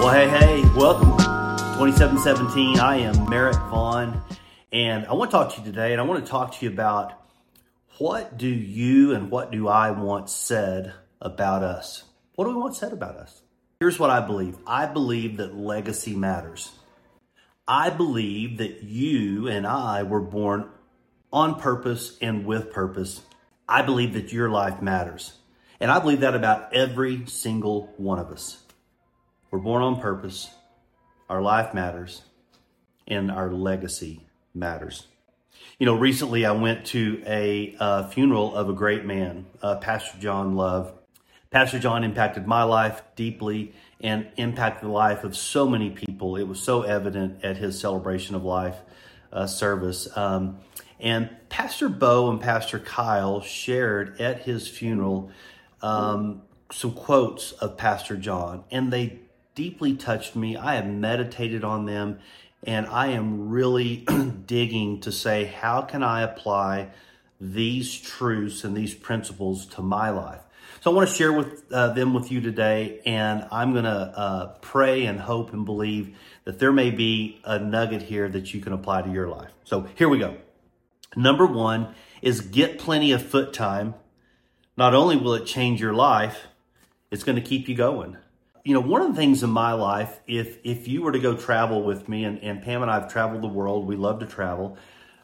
Well, hey, hey, welcome. 2717. I am Merritt Vaughn, and I want to talk to you today, and I want to talk to you about what do you and what do I want said about us? What do we want said about us? Here's what I believe I believe that legacy matters. I believe that you and I were born on purpose and with purpose. I believe that your life matters. And I believe that about every single one of us. We're born on purpose, our life matters, and our legacy matters. You know, recently I went to a uh, funeral of a great man, uh, Pastor John Love. Pastor John impacted my life deeply and impacted the life of so many people. It was so evident at his celebration of life uh, service. Um, and Pastor Bo and Pastor Kyle shared at his funeral um, some quotes of Pastor John, and they deeply touched me. I have meditated on them and I am really digging to say, how can I apply these truths and these principles to my life? So I want to share with uh, them with you today, and I'm going to uh, pray and hope and believe that there may be a nugget here that you can apply to your life. So here we go. Number one is get plenty of foot time. Not only will it change your life, it's going to keep you going you know, one of the things in my life, if if you were to go travel with me, and, and Pam and I have traveled the world, we love to travel.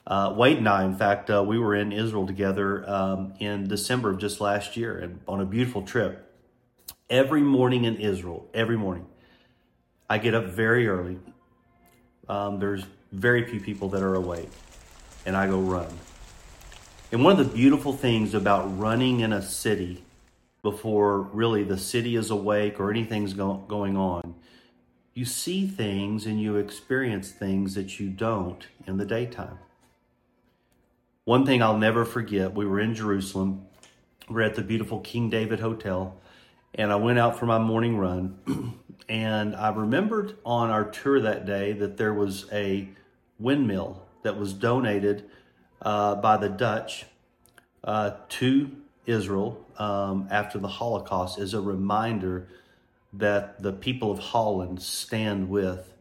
Uh, Wade and I, in fact, uh, we were in Israel together um, in December of just last year, and on a beautiful trip. Every morning in Israel, every morning, I get up very early. Um, there's very few people that are awake, and I go run. And one of the beautiful things about running in a city before really the city is awake or anything's go- going on. You see things and you experience things that you don't in the daytime. One thing I'll never forget we were in Jerusalem, we're at the beautiful King David Hotel, and I went out for my morning run. and I remembered on our tour that day that there was a windmill that was donated uh, by the Dutch uh, to Israel um, after the Holocaust is a reminder that the people of Holland stand with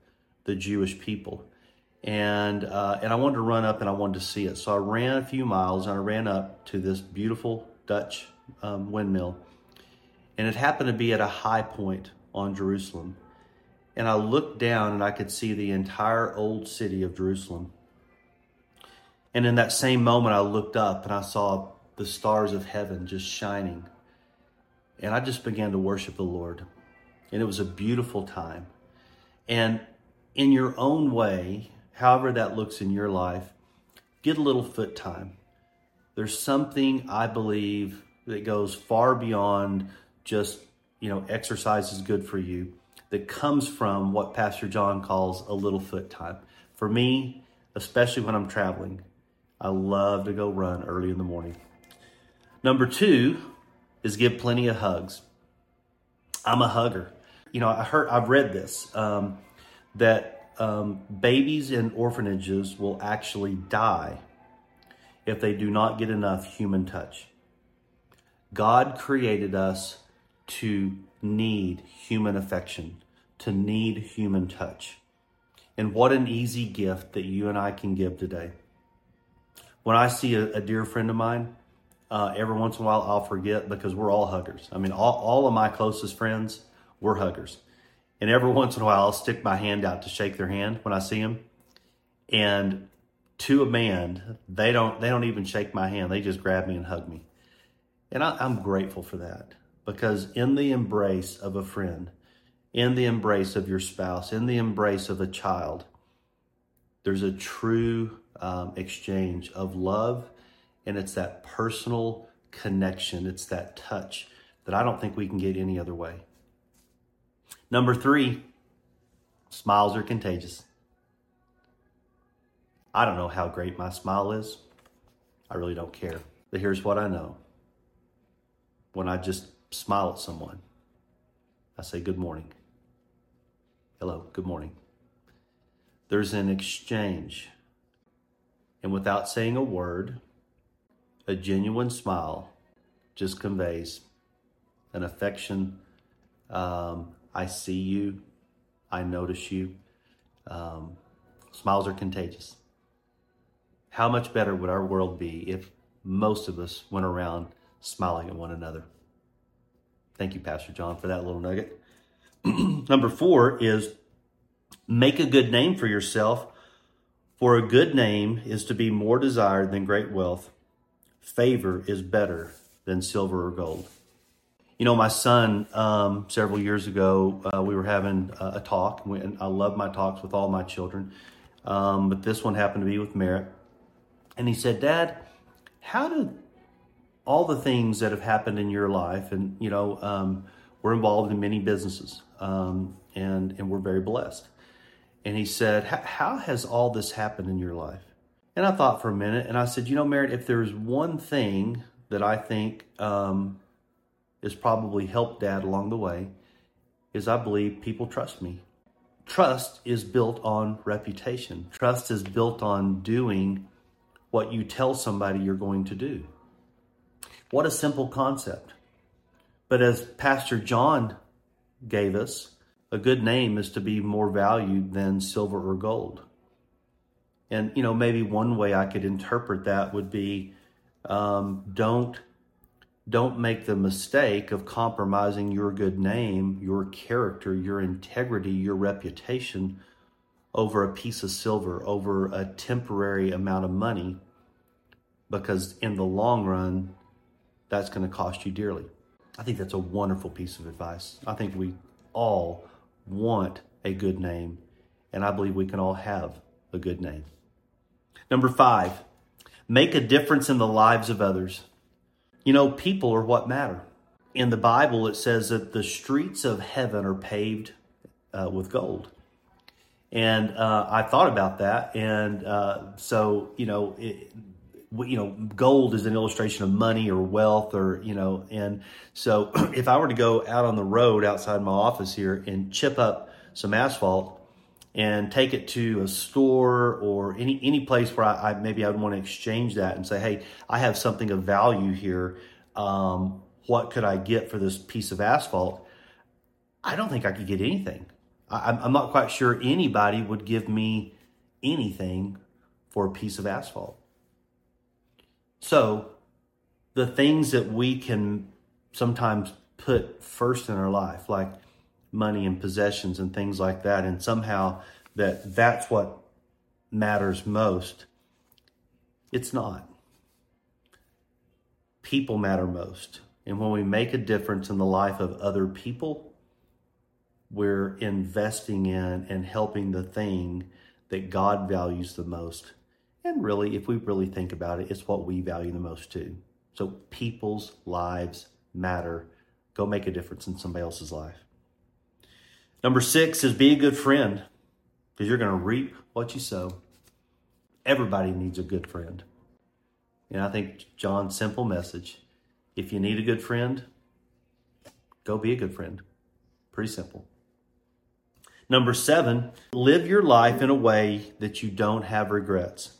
the Jewish people. And, uh, and I wanted to run up and I wanted to see it. So I ran a few miles and I ran up to this beautiful Dutch um, windmill. And it happened to be at a high point on Jerusalem. And I looked down and I could see the entire old city of Jerusalem. And in that same moment, I looked up and I saw the stars of heaven just shining. And I just began to worship the Lord. And it was a beautiful time. And in your own way, however that looks in your life, get a little foot time. There's something I believe that goes far beyond just, you know, exercise is good for you, that comes from what Pastor John calls a little foot time. For me, especially when I'm traveling, I love to go run early in the morning. Number two is give plenty of hugs. I'm a hugger. You know, I heard, I've read this um, that um, babies in orphanages will actually die if they do not get enough human touch. God created us to need human affection, to need human touch. And what an easy gift that you and I can give today. When I see a, a dear friend of mine, uh, every once in a while, I'll forget because we're all huggers. I mean, all, all of my closest friends, we're huggers. And every once in a while, I'll stick my hand out to shake their hand when I see them. And to a man, they don't they don't even shake my hand. They just grab me and hug me. And I, I'm grateful for that because in the embrace of a friend, in the embrace of your spouse, in the embrace of a child, there's a true um, exchange of love and it's that personal connection, it's that touch that I don't think we can get any other way. Number three, smiles are contagious. I don't know how great my smile is. I really don't care. But here's what I know when I just smile at someone, I say, Good morning. Hello, good morning. There's an exchange. And without saying a word, a genuine smile just conveys an affection. Um, I see you. I notice you. Um, smiles are contagious. How much better would our world be if most of us went around smiling at one another? Thank you, Pastor John, for that little nugget. Number four is make a good name for yourself, for a good name is to be more desired than great wealth. Favor is better than silver or gold. You know, my son, um, several years ago, uh, we were having a, a talk, and I love my talks with all my children, um, but this one happened to be with Merritt. And he said, Dad, how do all the things that have happened in your life, and, you know, um, we're involved in many businesses, um, and, and we're very blessed. And he said, How has all this happened in your life? And I thought for a minute, and I said, You know, Merritt, if there's one thing that I think um, has probably helped dad along the way is I believe people trust me. Trust is built on reputation. Trust is built on doing what you tell somebody you're going to do. What a simple concept. But as Pastor John gave us, a good name is to be more valued than silver or gold. And, you know, maybe one way I could interpret that would be um, don't don't make the mistake of compromising your good name, your character, your integrity, your reputation over a piece of silver, over a temporary amount of money, because in the long run, that's going to cost you dearly. I think that's a wonderful piece of advice. I think we all want a good name, and I believe we can all have a good name. Number five, make a difference in the lives of others. You know, people are what matter. In the Bible, it says that the streets of heaven are paved uh, with gold. And uh, I thought about that. And uh, so, you know, it, you know, gold is an illustration of money or wealth or, you know, and so if I were to go out on the road outside my office here and chip up some asphalt and take it to a store or any any place where I, I maybe I would want to exchange that and say, hey, I have something of value here. Um, what could I get for this piece of asphalt? I don't think I could get anything. I, I'm not quite sure anybody would give me anything for a piece of asphalt. So, the things that we can sometimes put first in our life, like money and possessions and things like that and somehow that that's what matters most it's not people matter most and when we make a difference in the life of other people we're investing in and helping the thing that God values the most. And really, if we really think about it, it's what we value the most too. So people's lives matter. Go make a difference in somebody else's life. Number six is be a good friend because you're going to reap what you sow. Everybody needs a good friend. And I think John's simple message if you need a good friend, go be a good friend. Pretty simple. Number seven, live your life in a way that you don't have regrets.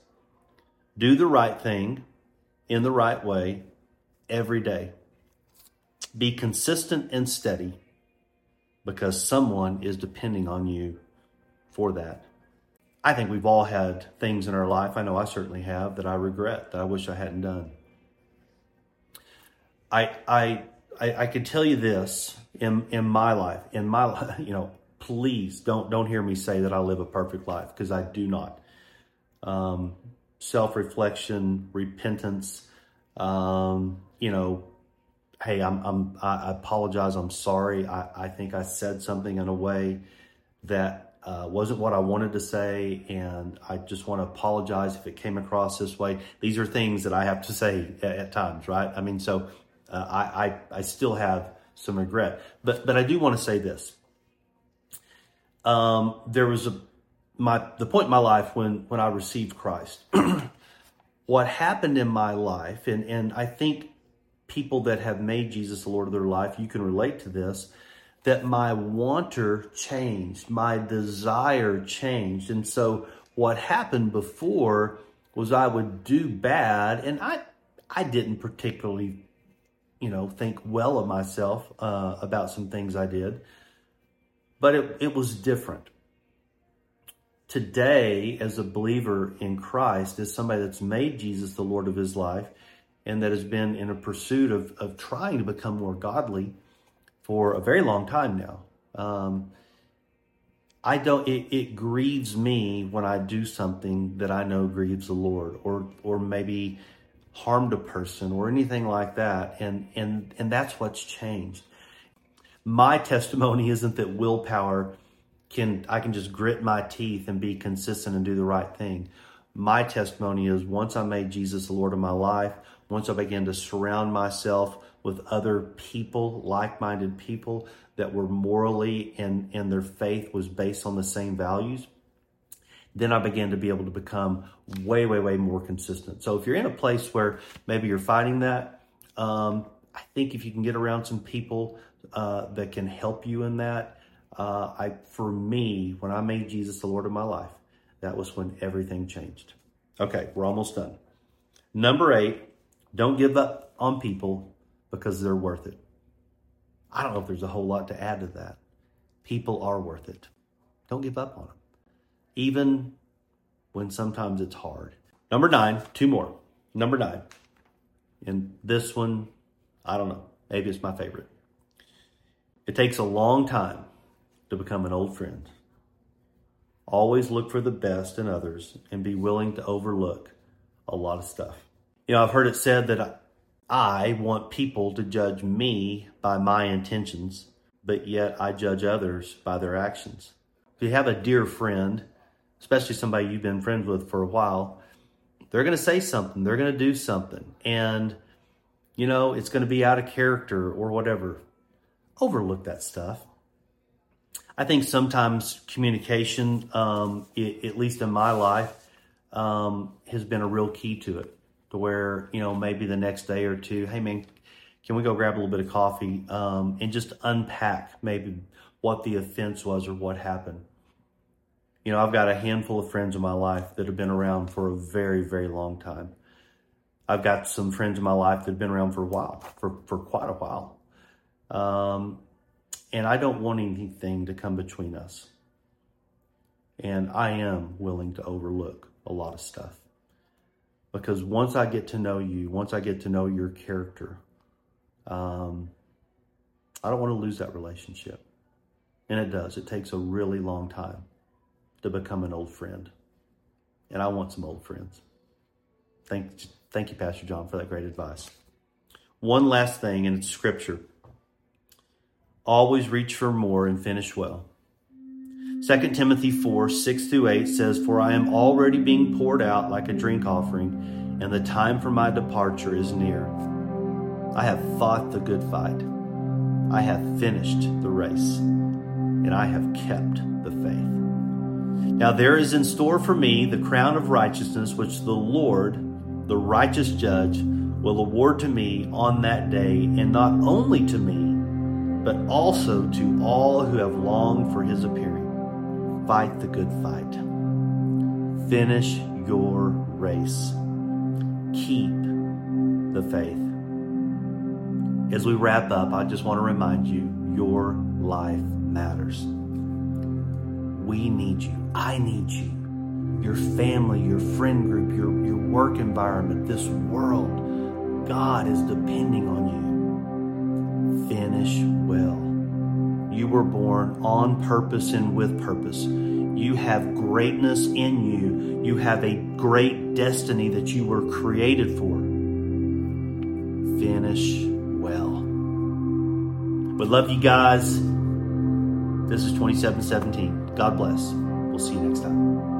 Do the right thing in the right way every day. Be consistent and steady because someone is depending on you for that. I think we've all had things in our life, I know I certainly have, that I regret, that I wish I hadn't done. I, I, I, I can tell you this in, in my life, in my life, you know, please don't, don't hear me say that I live a perfect life because I do not. Um, self-reflection, repentance, um, you know, hey, I'm, I'm, I apologize. I'm sorry. I, I think I said something in a way that uh, wasn't what I wanted to say, and I just want to apologize if it came across this way. These are things that I have to say at, at times, right? I mean, so uh, I, I, I still have some regret, but but I do want to say this. Um, there was a my the point in my life when when I received Christ. what happened in my life, and and I think people that have made Jesus the Lord of their life, you can relate to this, that my wanter changed, my desire changed. And so what happened before was I would do bad, and I I didn't particularly, you know, think well of myself uh, about some things I did. but it, it was different. Today, as a believer in Christ, as somebody that's made Jesus the Lord of his life and that has been in a pursuit of, of trying to become more godly for a very long time now. Um, I don't. It, it grieves me when I do something that I know grieves the Lord, or or maybe harmed a person or anything like that, and and and that's what's changed. My testimony isn't that willpower can I can just grit my teeth and be consistent and do the right thing. My testimony is once I made Jesus the Lord of my life, once I began to surround myself with other people, like-minded people that were morally and, and their faith was based on the same values, then I began to be able to become way, way, way more consistent. So if you're in a place where maybe you're fighting that, um, I think if you can get around some people uh, that can help you in that, uh, I for me, when I made Jesus the Lord of my life, that was when everything changed. Okay, we're almost done. Number eight, don't give up on people because they're worth it. I don't know if there's a whole lot to add to that. People are worth it. Don't give up on them, even when sometimes it's hard. Number nine, two more. Number nine, and this one, I don't know, maybe it's my favorite. It takes a long time to become an old friend. Always look for the best in others and be willing to overlook a lot of stuff. You know, I've heard it said that I want people to judge me by my intentions, but yet I judge others by their actions. If you have a dear friend, especially somebody you've been friends with for a while, they're going to say something, they're going to do something, and you know, it's going to be out of character or whatever. Overlook that stuff. I think sometimes communication, um, it, at least in my life, um, has been a real key to it to where, you know, maybe the next day or two, hey man, can we go grab a little bit of coffee um, and just unpack maybe what the offense was or what happened. You know, I've got a handful of friends in my life that have been around for a very, very long time. I've got some friends in my life that have been around for a while, for, for quite a while. Um, and I don't want anything to come between us. And I am willing to overlook a lot of stuff. Because once I get to know you, once I get to know your character, um, I don't want to lose that relationship. And it does. It takes a really long time to become an old friend. And I want some old friends. Thank, thank you, Pastor John, for that great advice. One last thing, and it's scripture. Always reach for more and finish well. 2 Timothy 4 6 through 8 says, For I am already being poured out like a drink offering, and the time for my departure is near. I have fought the good fight. I have finished the race, and I have kept the faith. Now there is in store for me the crown of righteousness, which the Lord, the righteous judge, will award to me on that day, and not only to me, but also to all who have longed for his appearing fight the good fight. Finish your race. Keep the faith. As we wrap up, I just want to remind you your life matters. We need you. I need you. Your family, your friend group, your, your work environment, this world. God is depending on you. Finish. You were born on purpose and with purpose. You have greatness in you. You have a great destiny that you were created for. Finish well. We love you guys. This is 2717. God bless. We'll see you next time.